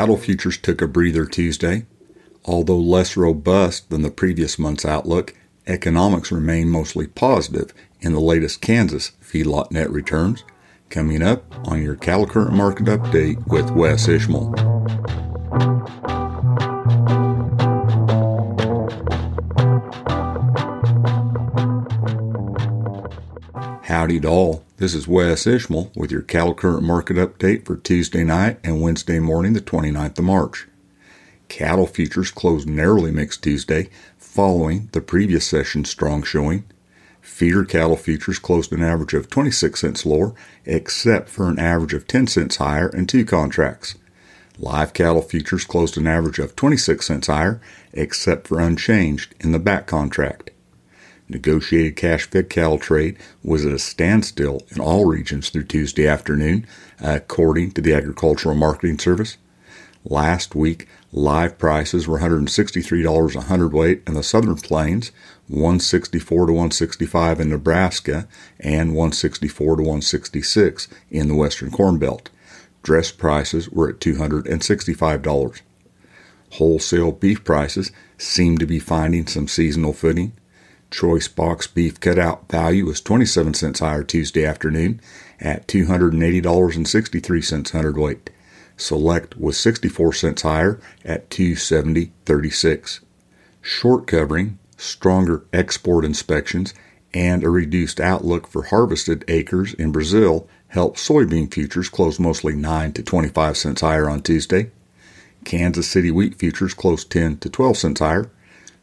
Cattle futures took a breather Tuesday. Although less robust than the previous month's outlook, economics remain mostly positive in the latest Kansas feedlot net returns. Coming up on your cattle current market update with Wes Ishmael. Howdy to all. This is Wes Ishmael with your cattle current market update for Tuesday night and Wednesday morning, the 29th of March. Cattle futures closed narrowly mixed Tuesday following the previous session's strong showing. Feeder cattle futures closed an average of 26 cents lower, except for an average of 10 cents higher in two contracts. Live cattle futures closed an average of 26 cents higher, except for unchanged in the back contract. Negotiated cash fed cattle trade was at a standstill in all regions through Tuesday afternoon, according to the Agricultural Marketing Service. Last week, live prices were $163 a hundredweight in the Southern Plains, 164 to 165 in Nebraska, and 164 to 166 in the Western Corn Belt. Dress prices were at $265. Wholesale beef prices seem to be finding some seasonal footing. Choice box beef cutout value was 27 cents higher Tuesday afternoon at $280.63 hundredweight. Select was 64 cents higher at 270.36. Short covering, stronger export inspections, and a reduced outlook for harvested acres in Brazil helped soybean futures close mostly 9 to 25 cents higher on Tuesday. Kansas City wheat futures closed 10 to 12 cents higher.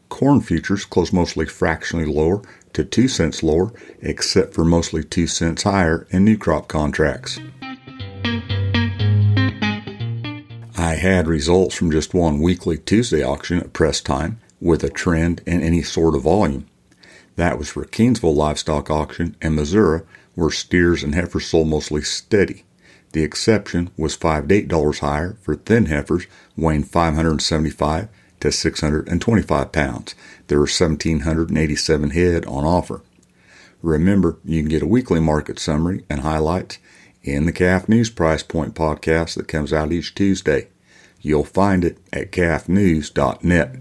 Corn futures closed mostly fractionally lower to 2 cents lower, except for mostly 2 cents higher in new crop contracts. I had results from just one weekly Tuesday auction at press time with a trend in any sort of volume. That was for Kingsville Livestock Auction in Missouri, where steers and heifers sold mostly steady. The exception was 5 to $8 higher for thin heifers weighing 575 to 625 pounds. There are 1,787 head on offer. Remember, you can get a weekly market summary and highlights in the Calf News Price Point podcast that comes out each Tuesday. You'll find it at calfnews.net.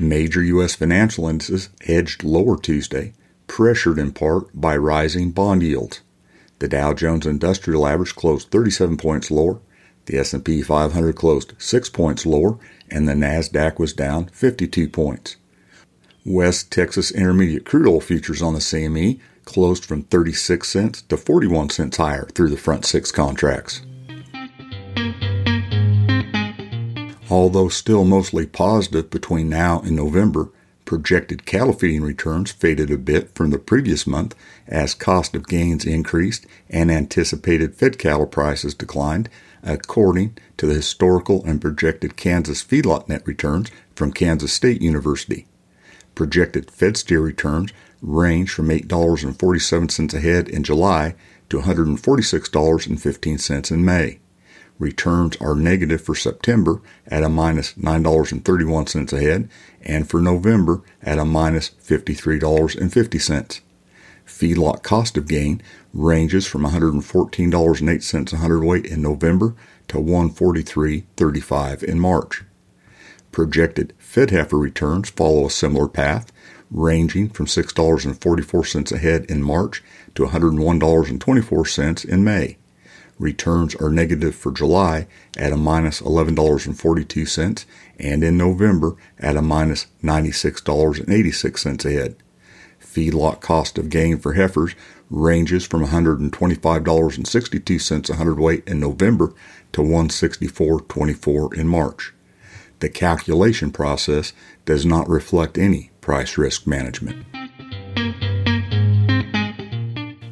Major U.S. financial indices edged lower Tuesday, pressured in part by rising bond yields. The Dow Jones Industrial Average closed 37 points lower, the S&P 500 closed 6 points lower and the Nasdaq was down 52 points. West Texas Intermediate crude oil futures on the CME closed from 36 cents to 41 cents higher through the front 6 contracts. Although still mostly positive between now and November, projected cattle feeding returns faded a bit from the previous month as cost of gains increased and anticipated fed cattle prices declined according to the historical and projected Kansas feedlot net returns from Kansas State University. Projected fed steer returns range from $8.47 a head in July to $146.15 in May. Returns are negative for September at a minus $9.31 a head and for November at a minus $53.50. Feedlot cost of gain ranges from $114.08 a hundredweight in November to $143.35 in March. Projected fed heifer returns follow a similar path, ranging from $6.44 a head in March to $101.24 in May. Returns are negative for July at a minus $11.42 and in November at a minus $96.86 a head. Feedlot cost of gain for heifers ranges from $125.62 a hundredweight in November to $164.24 in March. The calculation process does not reflect any price risk management.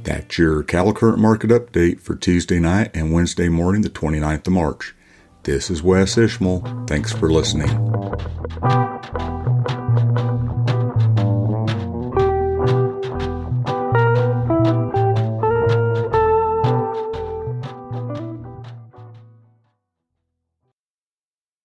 That's your cattle current market update for Tuesday night and Wednesday morning, the 29th of March. This is Wes Ishmael. Thanks for listening.